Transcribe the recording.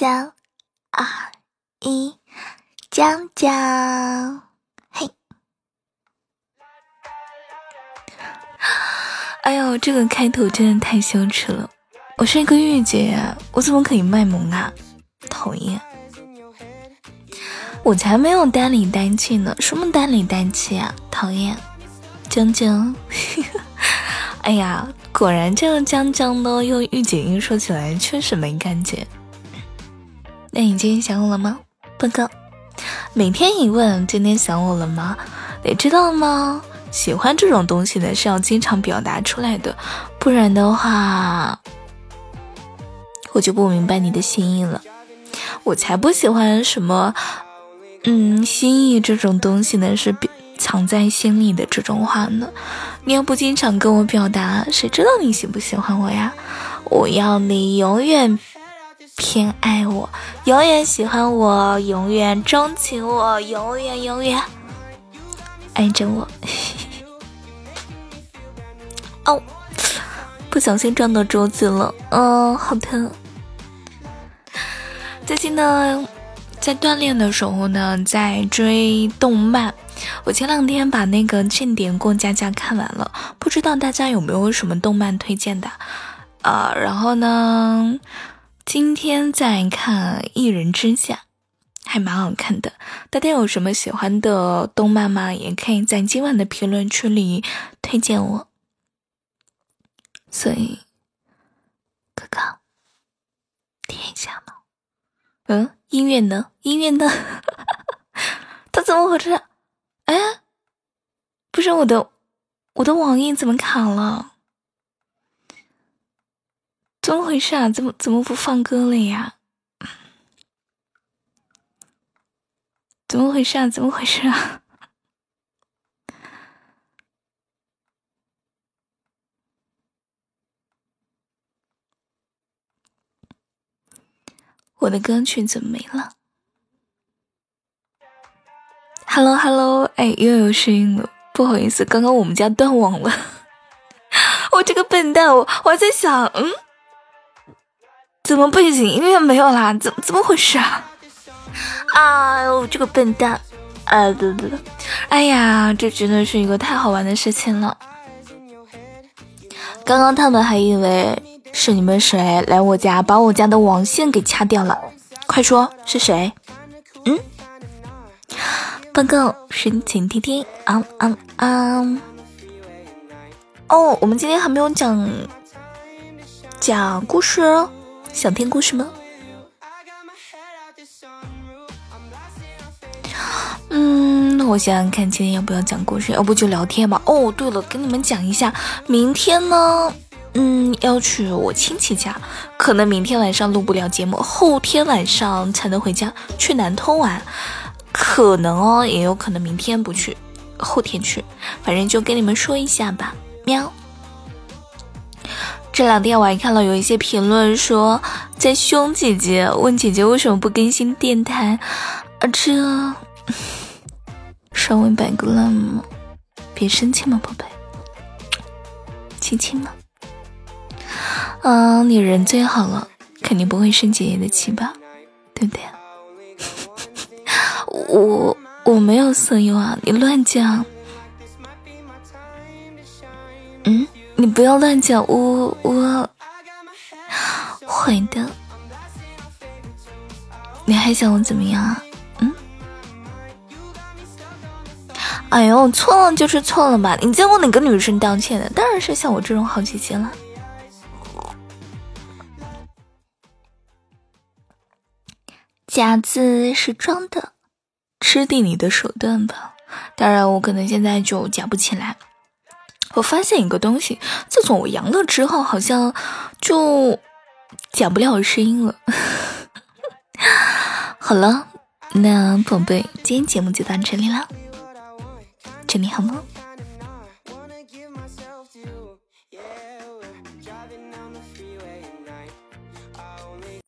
三二一，讲讲，嘿！哎呦，这个开头真的太羞耻了！我是一个御姐，我怎么可以卖萌啊？讨厌！我才没有单里单气呢，什么单里单气啊？讨厌！江江，哎呀，果然这个江江呢，用御姐音说起来确实没感觉。那你今天想我了吗？笨哥，每天一问，今天想我了吗？你知道吗？喜欢这种东西的是要经常表达出来的，不然的话，我就不明白你的心意了。我才不喜欢什么，嗯，心意这种东西呢，是藏在心里的这种话呢。你要不经常跟我表达，谁知道你喜不喜欢我呀？我要你永远偏爱我，永远喜欢我，永远钟情我，永远永远爱着我。哦，不小心撞到桌子了，嗯，好疼。最近呢，在锻炼的时候呢，在追动漫。我前两天把那个《庆典过家家》看完了，不知道大家有没有什么动漫推荐的？呃，然后呢，今天在看《一人之下》，还蛮好看的。大家有什么喜欢的动漫吗？也可以在今晚的评论区里推荐我。所以，哥哥，听一下吗。嗯，音乐呢？音乐呢？他怎么回事？哎，不是我的，我的网易怎么卡了？怎么回事啊？怎么怎么不放歌了呀？怎么回事啊？怎么回事啊？我的歌曲怎么没了？Hello Hello，哎，又有声音了，不好意思，刚刚我们家断网了。我这个笨蛋，我我还在想，嗯，怎么背景音乐没有啦？怎怎么回事啊？啊，我这个笨蛋，啊，对对对，哎呀，这真的是一个太好玩的事情了。刚刚他们还以为。是你们谁来我家把我家的网线给掐掉了？快说是谁？嗯，报告，申请听听。啊啊啊！哦，我们今天还没有讲讲故事，想听故事吗？嗯，那我想想看，今天要不要讲故事？要不就聊天吧。哦，对了，跟你们讲一下，明天呢？嗯，要去我亲戚家，可能明天晚上录不了节目，后天晚上才能回家。去南通玩，可能哦，也有可能明天不去，后天去。反正就跟你们说一下吧。喵。这两天我还看到有一些评论说在凶姐姐，问姐姐为什么不更新电台，啊，这稍微摆个烂嘛，别生气嘛，宝贝，亲亲嘛。嗯，你人最好了，肯定不会生姐姐的气吧？对不对？我我没有色诱啊，你乱讲。嗯，你不要乱讲，我我会的。你还想我怎么样啊？嗯？哎呦，错了就是错了吧？你见过哪个女生道歉的？当然是像我这种好姐姐了。夹子是装的，吃定你的手段吧。当然，我可能现在就夹不起来。我发现一个东西，自从我阳了之后，好像就讲不了声音了。好了，那宝贝，今天节目就到这里了，祝你好梦。